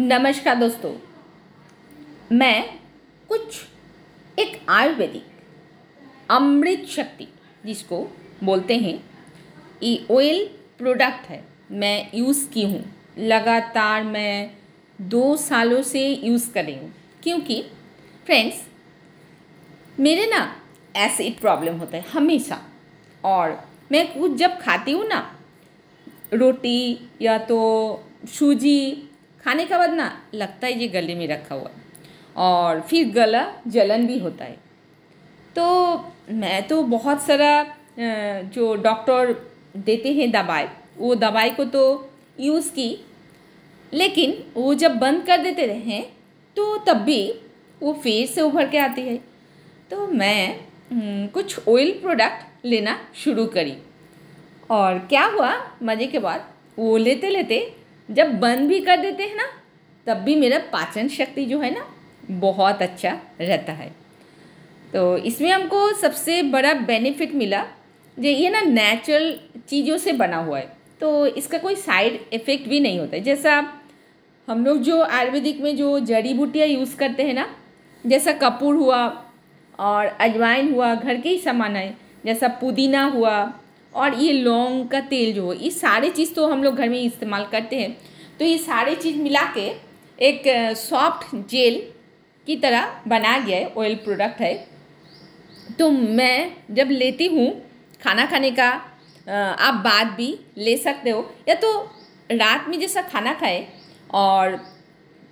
नमस्कार दोस्तों, मैं कुछ एक आयुर्वेदिक अमृत शक्ति, जिसको बोलते हैं, ये ऑयल प्रोडक्ट है। मैं यूज़ की हूँ। लगातार मैं दो सालों से यूज़ कर रही हूँ। क्योंकि फ्रेंड्स मेरे ना एसिड प्रॉब्लम होता है हमेशा। और मैं कुछ जब खाती हूँ ना, रोटी या तो सूजी खाने के बाद ना लगता है ये गले में रखा हुआ और फिर गला जलन भी होता है। तो मैं तो बहुत सारा जो डॉक्टर देते हैं दवाई, वो दवाई को तो यूज़ की, लेकिन वो जब बंद कर देते रहे तो तब भी वो फिर से उभर के आती है। तो मैं कुछ ऑयल प्रोडक्ट लेना शुरू करी। और क्या हुआ, मज़े के बाद, वो लेते लेते जब बंद भी कर देते हैं ना, तब भी मेरा पाचन शक्ति जो है ना, बहुत अच्छा रहता है। तो इसमें हमको सबसे बड़ा बेनिफिट मिला जो ये ना नेचुरल चीज़ों से बना हुआ है। तो इसका कोई साइड इफ़ेक्ट भी नहीं होता। है जैसा हम लोग जो आयुर्वेदिक में जो जड़ी बूटियाँ यूज़ करते हैं ना, जैसा कपूर हुआ और अजवाइन हुआ, घर के ही सामान है जैसा पुदीना हुआ और ये लौंग का तेल जो है, ये सारे चीज़ तो हम लोग घर में इस्तेमाल करते हैं। तो ये सारे चीज़ मिला के एक सॉफ्ट जेल की तरह बना गया है ऑयल प्रोडक्ट है। तो मैं जब लेती हूँ, खाना खाने का आप बाद भी ले सकते हो। या तो रात में जैसा खाना खाए और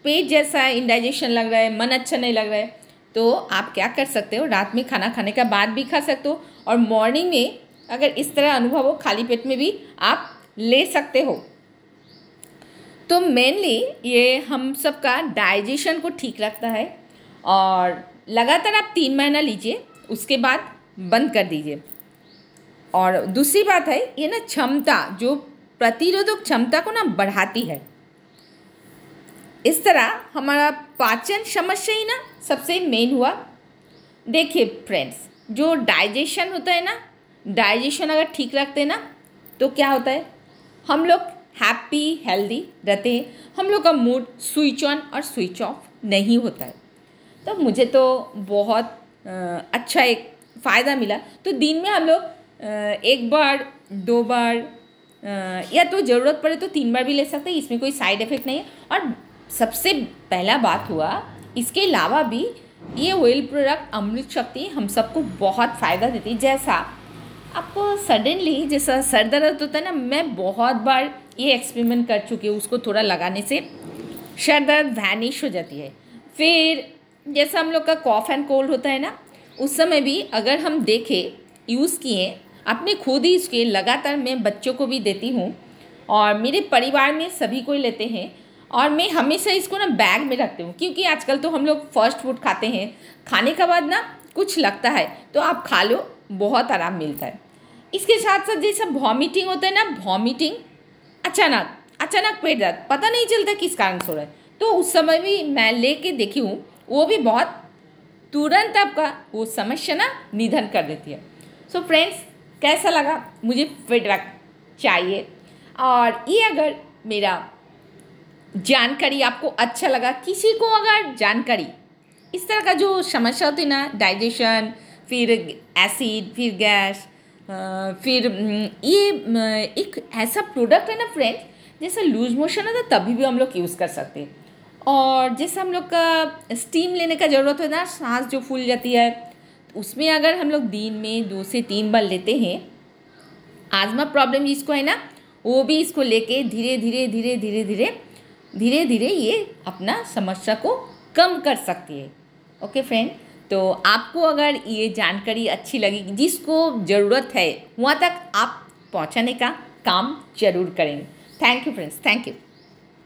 पेट जैसा इंडाइजेशन लग रहा है, मन अच्छा नहीं लग रहा है तो आप क्या कर सकते हो, रात में खाना खाने का बाद भी खा सकते हो। और मॉर्निंग में अगर इस तरह अनुभव हो, खाली पेट में भी आप ले सकते हो। तो मेनली ये हम सबका डाइजेशन को ठीक रखता है और लगातार आप तीन महीना लीजिए, उसके बाद बंद कर दीजिए। और दूसरी बात है, ये ना क्षमता, जो प्रतिरोधक क्षमता को ना बढ़ाती है। इस तरह हमारा पाचन समस्या ही ना सबसे मेन हुआ। देखिए फ्रेंड्स जो डाइजेशन होता है ना डाइजेशन अगर ठीक रखते हैं ना तो क्या होता है? हम लोग हैप्पी, हेल्दी रहते हैं। हम लोग का मूड स्विच ऑन और स्विच ऑफ़ नहीं होता है। तो मुझे तो बहुत अच्छा एक फ़ायदा मिला। तो दिन में हम लोग एक बार, दो बार या तो ज़रूरत पड़े तो तीन बार भी ले सकते हैं। इसमें कोई साइड इफ़ेक्ट नहीं है। और सबसे पहला बात हुआ, इसके अलावा भी ये ऑयल प्रोडक्ट अमृत शक्ति, हम सबको बहुत फ़ायदा देती है। जैसा आपको सडनली जैसा सर दर्द होता है ना, मैं बहुत बार ये एक्सपेरिमेंट कर चुकी हूँ उसको थोड़ा लगाने से। सर दर्द वैनिश हो जाती है। फिर जैसा हम लोग का कॉफ एंड कोल्ड होता है ना, उस समय भी अगर हम देखें यूज़ किए, अपने खुद ही इसके लगातार मैं बच्चों को भी देती हूँ और मेरे परिवार में सभी कोई लेते हैं और मैं हमेशा इसको ना बैग में रखती हूँ क्योंकि आजकल तो हम लोग फास्ट फ़ूड खाते हैं। खाने के बाद ना कुछ लगता है तो आप खा लो। बहुत आराम मिलता है। इसके साथ साथ जैसा वॉमिटिंग होता है ना वॉमिटिंग अचानक अचानक पेट दर्द, पता नहीं चलता किस कारण से हो रहा है। तो उस समय भी मैं लेके देखी हूँ, वो भी बहुत तुरंत आपका वो समस्या ना निधन कर देती है। सो so फ्रेंड्स कैसा लगा? मुझे फीडबैक चाहिए। और ये अगर मेरा जानकारी आपको अच्छा लगा, किसी को अगर जानकारी, इस तरह का जो समस्या होती है ना डाइजेशन फिर एसिड फिर गैस फिर ये एक ऐसा प्रोडक्ट है ना फ्रेंड्स जैसा लूज मोशन है तो तभी भी हम लोग यूज़ कर सकते हैं। और जैसे हम लोग का स्टीम लेने का ज़रूरत है ना, सांस जो फूल जाती है तो उसमें अगर हम लोग दिन में दो से तीन बार लेते हैं आजमा प्रॉब्लम जिसको है ना, वो भी इसको लेके धीरे धीरे धीरे धीरे धीरे धीरे धीरे ये अपना समस्या को कम कर सकती है। ओके फ्रेंड तो आपको अगर ये जानकारी अच्छी लगी, जिसको ज़रूरत है, वहाँ तक आप पहुँचाने का काम ज़रूर करेंगे। Thank you friends thank you